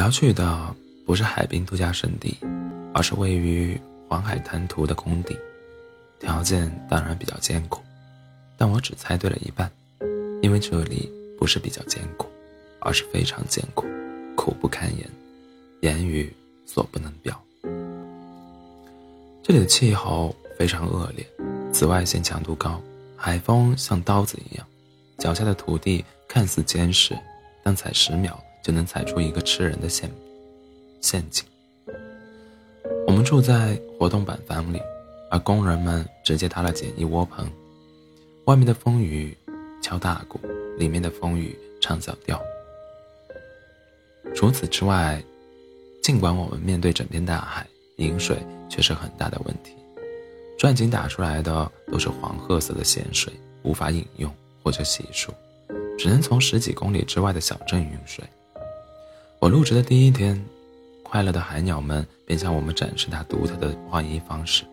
我要去的不是海滨度假胜地，而是位于黄海滩涂的工地，条件当然比较艰苦，但我只猜对了一半，因为这里不是比较艰苦，而是非常艰苦，苦不堪言，言语所不能表。这里的气候非常恶劣，紫外线强度高，海风像刀子一样，脚下的土地看似坚实，但踩十秒就能踩出一个吃人的陷陷阱。我们住在活动板房里，而工人们直接搭了简易窝棚，外面的风雨敲大鼓，里面的风雨唱小调。除此之外，尽管我们面对整片大海。饮水却是很大的问题，钻井打出来的都是黄褐色的咸水，无法饮用或者洗漱，只能从十几公里之外的小镇运水。我入职的第一天，快乐的海鸟们便向我们展示它独特的换衣方式。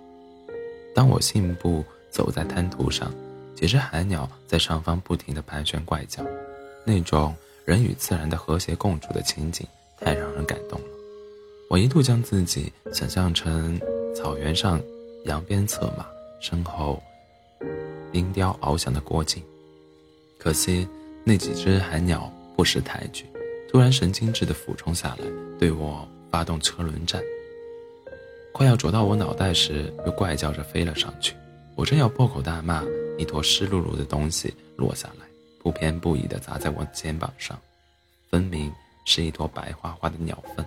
当我信步走在滩涂上，几只海鸟在上方不停地盘旋怪叫，那种人与自然的和谐共处的情景太让人感动了。我一度将自己想象成草原上扬鞭策马，身后鹰雕翱翔的郭靖。可惜那几只海鸟不识抬举，突然神经质地俯冲下来，对我发动车轮战。快要啄到我脑袋时，又怪叫着飞了上去。我正要破口大骂，一坨湿漉漉的东西落下来，不偏不倚地砸在我肩膀上，分明是一坨白花花的鸟粪。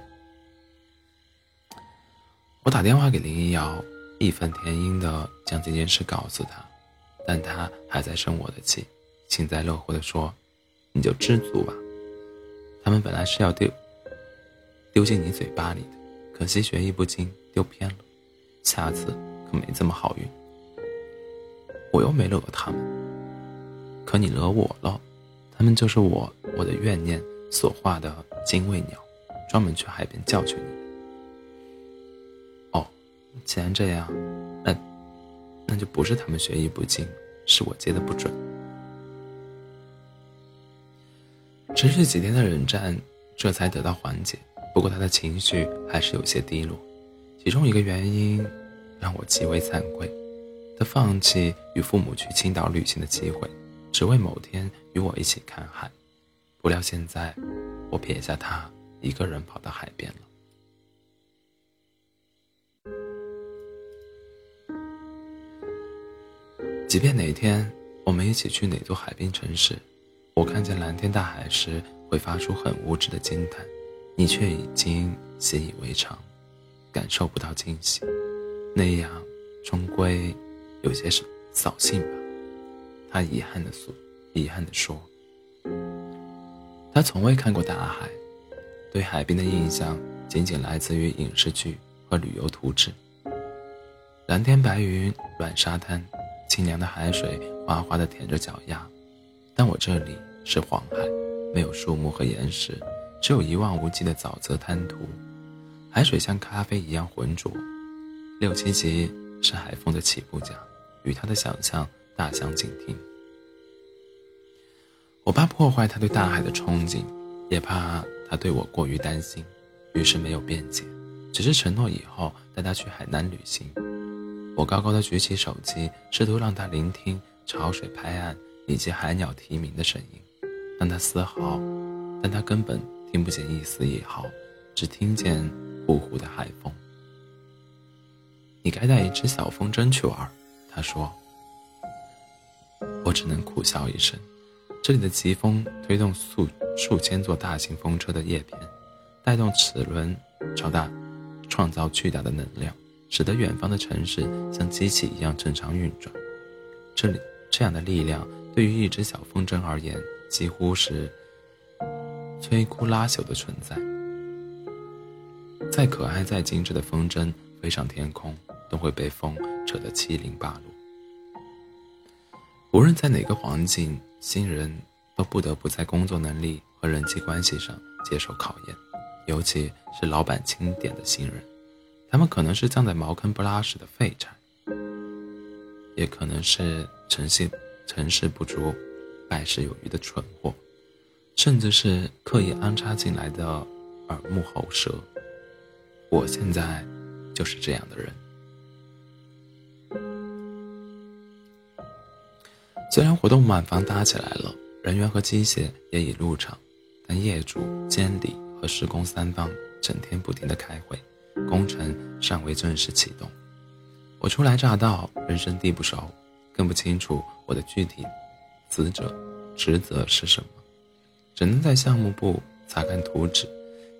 我打电话给林一瑶，义愤填膺地将这件事告诉他，但他还在生我的气，幸灾乐祸地说：“你就知足吧，他们本来是要丢丢进你嘴巴里的，可惜学艺不精，丢偏了，下次可没这么好运。”我又没惹他们，可你惹我了，他们就是我我的怨念所化的精卫鸟，专门去海边教训你。哦既然这样，那那就不是他们学艺不精，是我接的不准。持续几天的冷战，这才得到缓解。不过他的情绪还是有些低落，其中一个原因让我极为惭愧：他放弃与父母去青岛旅行的机会，只为某天与我一起看海。不料现在，我撇下他一个人跑到海边了。即便哪天我们一起去哪座海滨城市，我看见蓝天大海时会发出很无知的惊叹，你却已经习以为常，感受不到惊喜，那样终归有些扫兴吧。他遗憾的说，遗憾的说，他从未看过大海，对海滨的印象仅仅来自于影视剧和旅游图纸，蓝天白云，软沙滩。清凉的海水哗哗的舔着脚丫，但我这里是黄海，没有树木和岩石，只有一望无际的沼泽滩涂。海水像咖啡一样浑浊。六七级是海风的起步价，与他的想象大相径庭。我怕破坏他对大海的憧憬，也怕他对我过于担心，于是没有辩解，只是承诺以后带他去海南旅行。我高高的举起手机，试图让他聆听潮水拍岸以及海鸟啼鸣的声音，但他丝毫，但他根本听不见一丝一毫，只听见呼呼的海风。你该带一只小风筝去玩，他说。我只能苦笑一声。这里的疾风推动数数千座大型风车的叶片，带动齿轮超大，创造巨大的能量。使得远方的城市像机器一样正常运转，这里这样的力量对于一只小风筝而言，几乎是摧枯拉朽的存在。再可爱、再精致的风筝飞上天空，都会被风扯得七零八落。无论在哪个环境，新人都不得不在工作能力和人际关系上接受考验，尤其是老板钦点的新人。他们可能是葬在茅坑不拉屎的废柴，也可能是诚信成事不足、败事有余的蠢货，甚至是刻意安插进来的耳目喉舌。我现在就是这样的人。虽然活动板房搭起来了，人员和机械也已入场，但业主、监理和施工三方整天不停的开会，工程尚未正式启动。我初来乍到，人生地不熟，更不清楚我的具体职责职责是什么，只能在项目部查看图纸，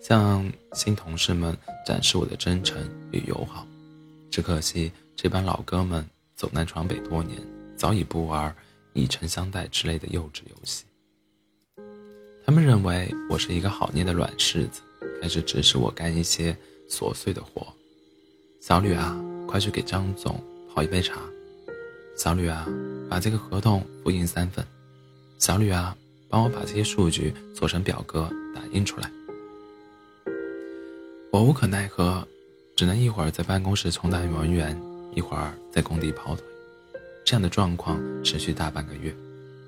向新同事们展示我的真诚与友好。只可惜这帮老哥们走南闯北多年，早已不玩。以诚相待之类的幼稚游戏，他们认为我是一个好捏的软柿子，开始指使我干一些琐碎的活。小吕啊，快去给张总泡一杯茶。小吕啊，把这个合同复印三份。小吕啊，帮我把这些数据做成表格打印出来。我无可奈何，只能一会儿在办公室充当文员，一会儿在工地跑腿。这样的状况持续大半个月，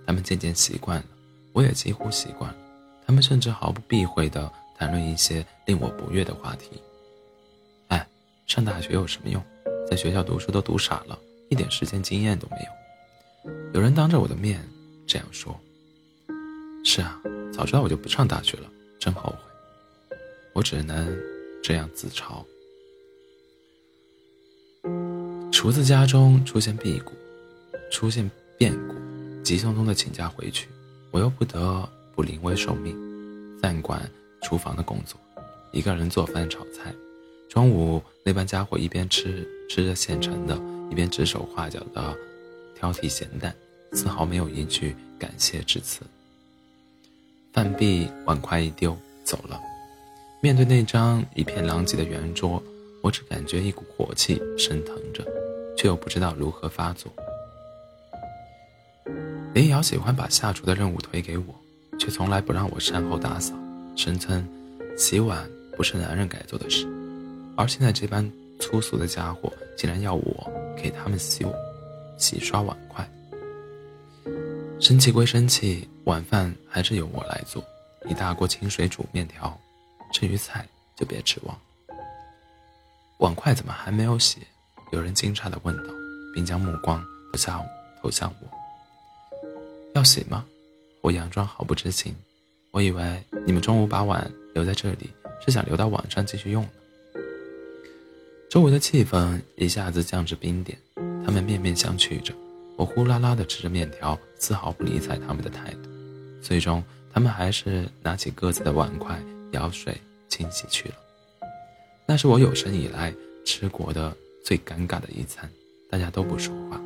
他们渐渐习惯了，我也几乎习惯了。他们甚至毫不避讳地谈论一些令我不悦的话题。哎，上大学有什么用？在学校读书都读傻了，一点实践经验都没有。有人当着我的面这样说。是啊，早知道我就不上大学了，真后悔。我只能这样自嘲。厨子家中出现辟谷。出现变故，急匆匆的请假回去，我又不得不临危受命，暂管厨房的工作，一个人做饭炒菜。中午那班家伙一边吃吃着现成的，一边指手画脚的挑剔咸淡，丝毫没有一句感谢之词。饭毕，碗筷一丢，走了。面对那张一片狼藉的圆桌，我只感觉一股火气升腾着，却又不知道如何发作。林瑶喜欢把下厨的任务推给我，却从来不让我善后打扫，声称洗碗不是男人该做的事。而现在这般粗俗的家伙竟然要我给他们洗碗洗刷碗筷。生气归生气，晚饭还是由我来做，一大锅清水煮面条，至于菜就别指望。碗筷怎么还没有洗？有人惊诧地问道，并将目光投向投向我。要洗吗？我佯装毫不知情。我以为你们中午把碗留在这里，是想留到晚上继续用呢。周围的气氛一下子降至冰点，他们面面相觑着。我呼啦啦地吃着面条，丝毫不理睬他们的态度。最终，他们还是拿起各自的碗筷舀水清洗去了。那是我有生以来吃过的最尴尬的一餐，大家都不说话，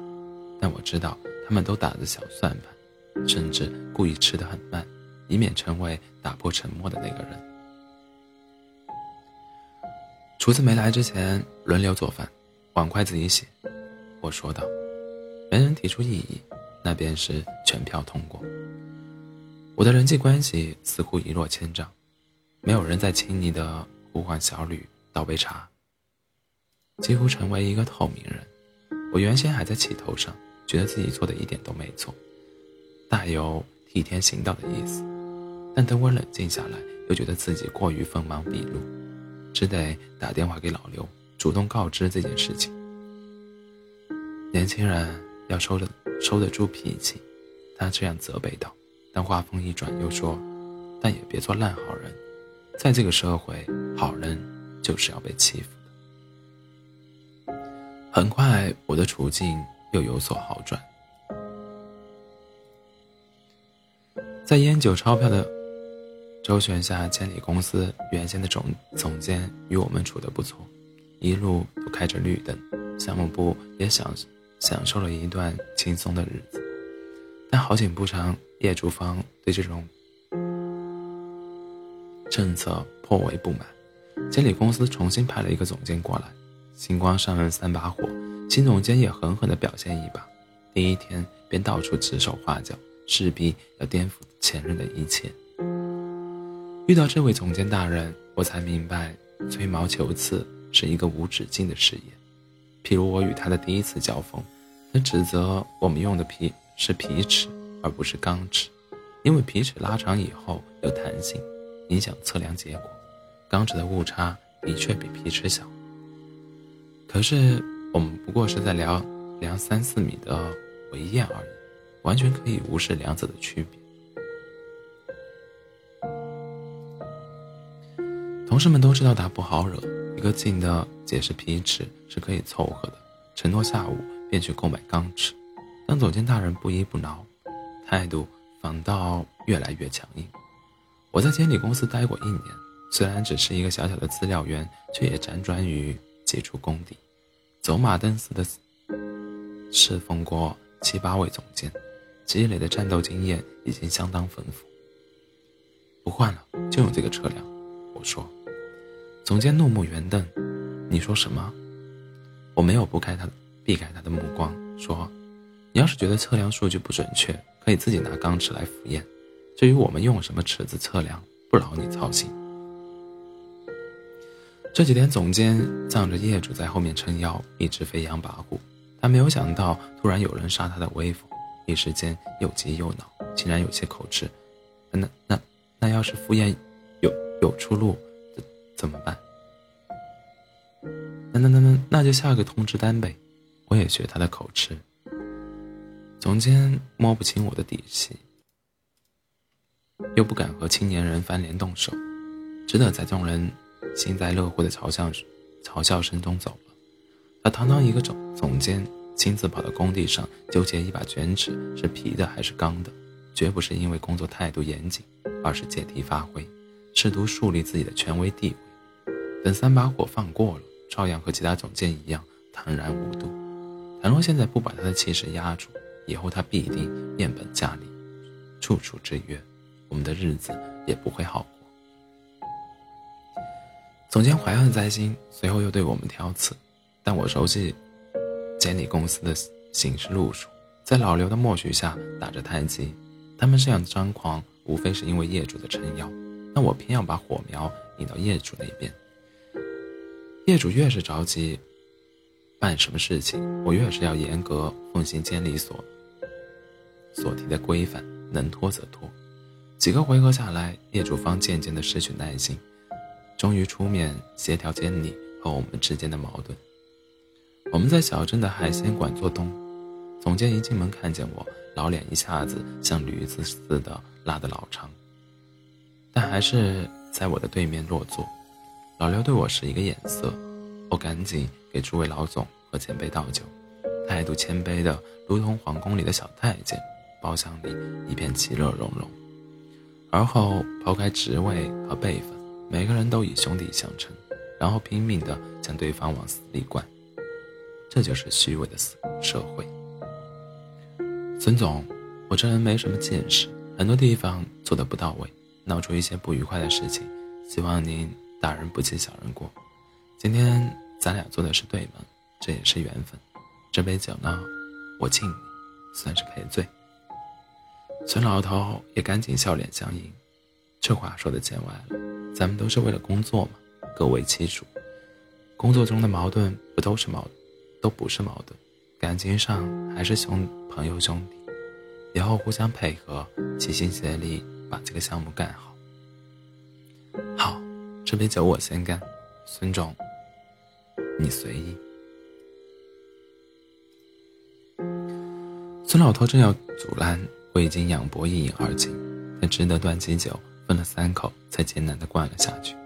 但我知道他们都打着小算盘。甚至故意吃得很慢，以免成为打破沉默的那个人。厨子没来之前，轮流做饭，碗筷自己洗。我说道：“没人提出异议，那便是全票通过。”我的人际关系似乎一落千丈，没有人再轻易的呼唤小吕倒杯茶，几乎成为一个透明人。我原先还在气头上，觉得自己做的一点都没错。大有替天行道的意思，但等我冷静下来，又觉得自己过于锋芒毕露，只得打电话给老刘，主动告知这件事情。年轻人要收得收得住脾气，他这样责备道，但话锋一转，又说：“但也别做烂好人，在这个社会，好人就是要被欺负的。”很快，我的处境又有所好转。在烟酒钞票的周旋下，监理公司原先的总总监与我们处得不错，一路都开着绿灯，项目部也想享受了一段轻松的日子。但好景不长，业主方对这种政策颇为不满，监理公司重新派了一个总监过来，星光上任三把火，新总监也狠狠地表现一把，第一天便到处指手画脚。势必要颠覆前任的一切。遇到这位总监大人，我才明白，吹毛求疵是一个无止境的事业。譬如我与他的第一次交锋，他指责我们用的皮是皮尺，而不是钢尺，因为皮尺拉长以后有弹性，影响测量结果。钢尺的误差的确比皮尺小。可是我们不过是在量量三四米的围堰而已，完全可以无视两者的区别。同事们都知道他不好惹，一个劲的解释皮尺是可以凑合的，承诺下午便去购买钢尺。但总监大人不依不挠，态度反倒越来越强硬。我在监理公司待过一年，虽然只是一个小小的资料员，却也辗转于几处工地，走马灯似的侍奉过七八位总监，积累的战斗经验已经相当丰富。不换了，就用这个车辆。我说。总监怒目圆瞪：“你说什么？”我没有不开他，避开他的目光，说。你要是觉得测量数据不准确，可以自己拿钢尺来复验。至于我们用什么尺子测量，不劳你操心。这几天，总监仗着业主在后面撑腰，一直飞扬跋扈。他没有想到，突然有人杀他的威风，一时间又急又恼，竟然有些口吃。那那那要是复验有有出路，怎么办？那那那那那就下个通知单呗。我也学他的口吃。总监摸不清我的底细，又不敢和青年人翻脸动手，只得在众人幸灾乐祸的嘲笑嘲笑声中走了。他堂堂一个总总监，亲自跑到工地上纠结一把卷尺是皮的还是钢的，绝不是因为工作态度严谨，而是借题发挥，试图树立自己的权威地位。等三把火放过了，照样和其他总监一样坦然无度。倘若现在不把他的气势压住，以后他必定变本加厉，处处制约，我们的日子也不会好过。总监怀恨在心，随后又对我们挑刺，但我熟悉监理公司的行事路数，在老刘的默许下打着太极。他们这样张狂，无非是因为业主的撑腰，但我偏要把火苗引到业主那边。业主越是着急办什么事情，我越是要严格奉行监理所。所提的规范，能拖则拖。几个回合下来，业主方渐渐的失去耐心，终于出面协调监理和我们之间的矛盾。我们在小镇的海鲜馆做东，总监一进门看见我，老脸一下子像驴子似的拉得老长，但还是在我的对面落座。老刘对我使一个眼色，我赶紧给诸位老总和前辈倒酒，态度谦卑的如同皇宫里的小太监。包厢里一片其乐融融，而后抛开职位和辈分，每个人都以兄弟相称，然后拼命的将对方往死里灌。这就是虚伪的死社会。孙总，我这人没什么见识，很多地方做的不到位，闹出一些不愉快的事情，希望您大人不计小人过。今天咱俩做的是对门，这也是缘分。这杯酒呢，我敬你，算是赔罪。孙老头也赶紧笑脸相迎，这话说的见外了。咱们都是为了工作嘛，各为其主。工作中的矛盾不都是矛，都不是矛盾。感情上还是兄朋友兄弟，以后互相配合，齐心协力把这个项目干好。这杯酒我先干，孙总，你随意。孙老头正要阻拦。我已经仰脖一饮而尽，他只得端起酒，分了三口，才艰难地灌了下去。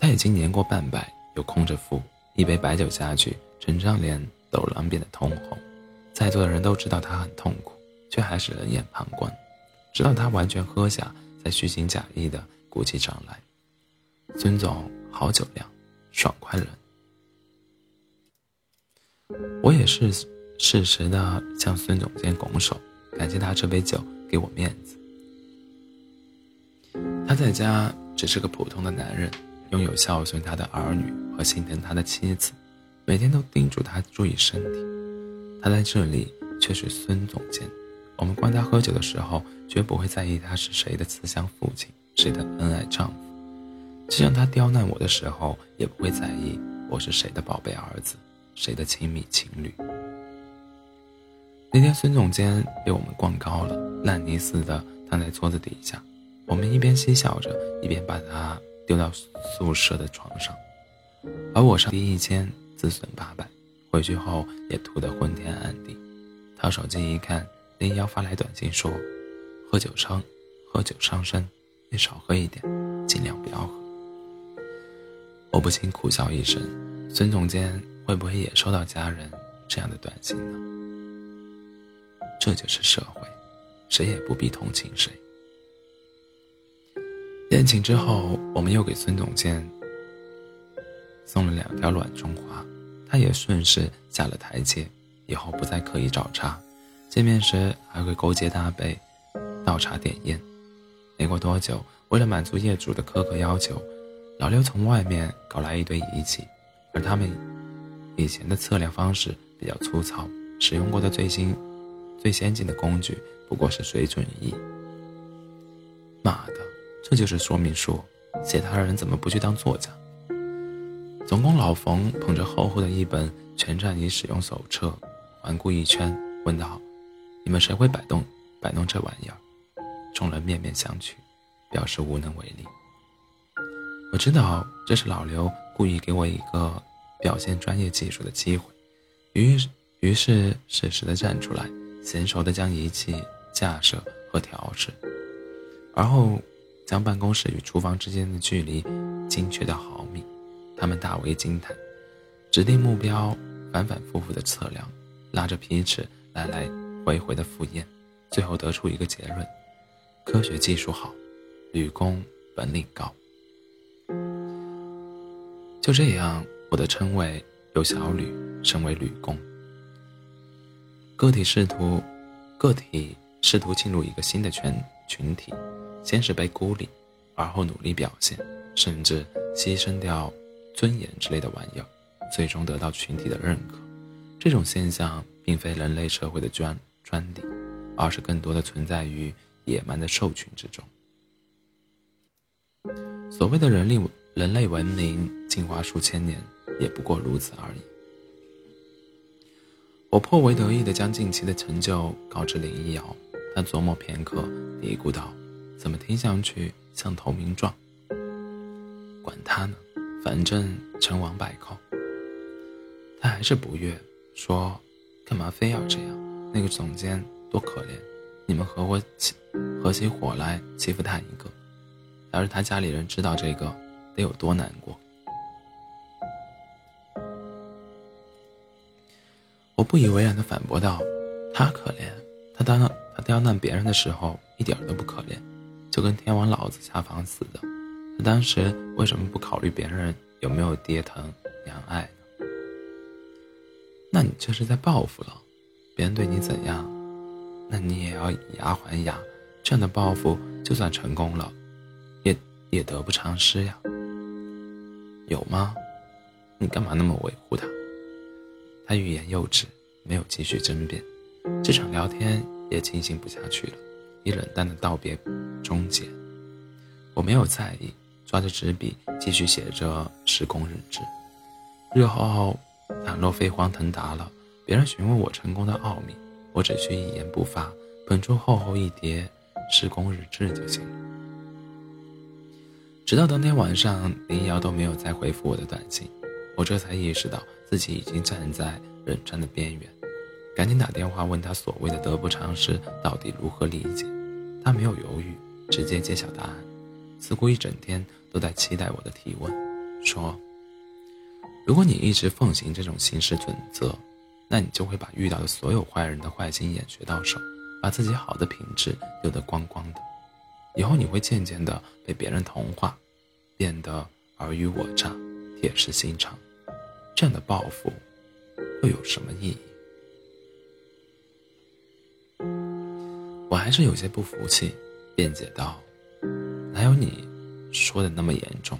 他已经年过半百，又空着腹，一杯白酒下去，整张脸陡然变得通红。在座的人都知道他很痛苦，却还是冷眼旁观，直到他完全喝下，才虚情假意的鼓起掌来。孙总，好酒量，爽快人。我也是适时的向孙总监拱手。感谢他这杯酒给我面子。他在家只是个普通的男人，拥有孝顺他的儿女和心疼他的妻子，每天都叮嘱他注意身体。他在这里却是孙总监，我们灌他喝酒的时候，绝不会在意他是谁的慈祥父亲，谁的恩爱丈夫；就像他刁难我的时候，也不会在意我是谁的宝贝儿子，谁的亲密情侣。那天，孙总监被我们灌高了，烂泥似的躺在桌子底下。我们一边嬉笑着，一边把他丢到宿舍的床上，而我上第一间自损八百，回去后也吐得昏天暗地。掏手机一看，林瑶发来短信说：“喝酒伤，喝酒伤身，你少喝一点，尽量不要喝。”我不禁苦笑一声：孙总监会不会也收到家人这样的短信呢？这就是社会，谁也不必同情谁。宴请之后，我们又给孙总监送了两条卵中华，他也顺势下了台阶，以后不再刻意找茬，见面时还会勾肩搭背，倒茶点烟。没过多久，为了满足业主的苛刻要求，老刘从外面搞来一堆仪器，而他们以前的测量方式比较粗糙，使用过的最新、最先进的工具不过是水准仪。妈的！这就是说明书，写他人怎么不去当作家？总工老冯捧着厚厚的一本全站仪使用手册，环顾一圈，问道：“你们谁会摆动摆弄这玩意儿？”众人面面相觑，表示无能为力。我知道这是老刘故意给我一个表现专业技术的机会，于于是适时的站出来，娴熟的将仪器架设和调试，而后。将办公室与厨房之间的距离精确到毫米，他们大为惊叹，指定目标，反反复复的测量，拉着皮尺来来回回的复验，最后得出一个结论：科学技术好，吕工本领高。就这样，我的称谓由小吕升为吕工。个体试图，个体试图进入一个新的圈群体。先是被孤立，而后努力表现，甚至牺牲掉尊严之类的玩意儿，最终得到群体的认可。这种现象并非人类社会的专专利，而是更多的存在于野蛮的兽群之中。所谓的人力人类文明进化数千年，也不过如此而已。我颇为得意地将近期的成就告知林一瑶，他琢磨片刻，嘀咕道。怎么听上去像投名状？管他呢，反正成王败寇。他还是不悦，说：“干嘛非要这样？那个总监多可怜，你们合伙起合起伙来欺负他一个。要是他家里人知道这个，得有多难过？”我不以为然的反驳道：“他可怜，他当他刁难别人的时候一点都不可怜。”就跟天王老子下凡似的，他当时为什么不考虑别人有没有爹疼娘爱呢？那你这是在报复了，别人对你怎样，那你也要以牙还牙。这样的报复就算成功了，也也得不偿失呀。有吗？你干嘛那么维护他？他欲言又止，没有继续争辩，这场聊天也进行不下去了。以冷淡的道别终结，我没有在意，抓着纸笔继续写着施工日志。日后倘若飞黄腾达了，别人询问我成功的奥秘，我只需一言不发，捧出厚厚一叠施工日志就行了。直到当天晚上，林瑶都没有再回复我的短信，我这才意识到自己已经站在冷战的边缘。赶紧打电话问他所谓的得不偿失到底如何理解，他没有犹豫，直接揭晓答案，似乎一整天都在期待我的提问，说：“如果你一直奉行这种行事准则，那你就会把遇到的所有坏人的坏心眼学到手，把自己好的品质丢得光光的，以后你会渐渐的被别人同化，变得尔虞我诈、铁石心肠，这样的报复又有什么意义？”我还是有些不服气，辩解道：“哪有你说的那么严重？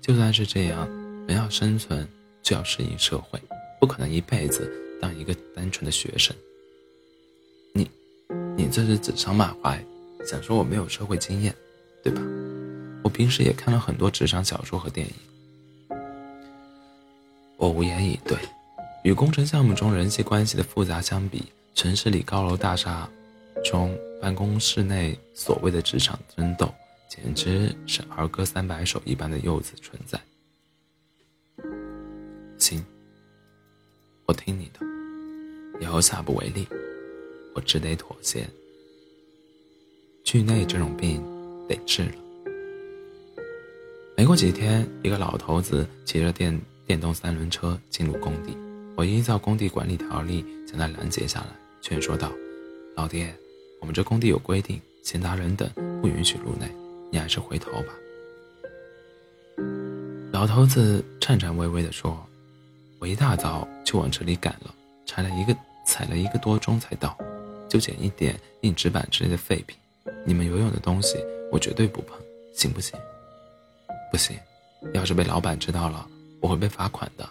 就算是这样，人要生存就要适应社会，不可能一辈子当一个单纯的学生。你，你这是指桑骂槐，想说我没有社会经验，对吧？我平时也看了很多职场小说和电影。”我无言以对。与工程项目中人际关系的复杂相比，城市里高楼大厦。中办公室内所谓的职场争斗，简直是儿歌三百首一般的幼稚存在。行，我听你的，以后下不为例，我只得妥协。惧内这种病得治了。没过几天，一个老头子骑着电电动三轮车进入工地，我依照工地管理条例将他拦截下来，劝说道：“老爹，我们这工地有规定，闲杂人等不允许入内，你还是回头吧。”老头子颤颤巍巍地说：“我一大早就往这里赶了，踩了一个踩了一个多钟才到，就捡一点硬纸板之类的废品。你们游泳的东西，我绝对不碰，行不行？”不行，要是被老板知道了，我会被罚款的。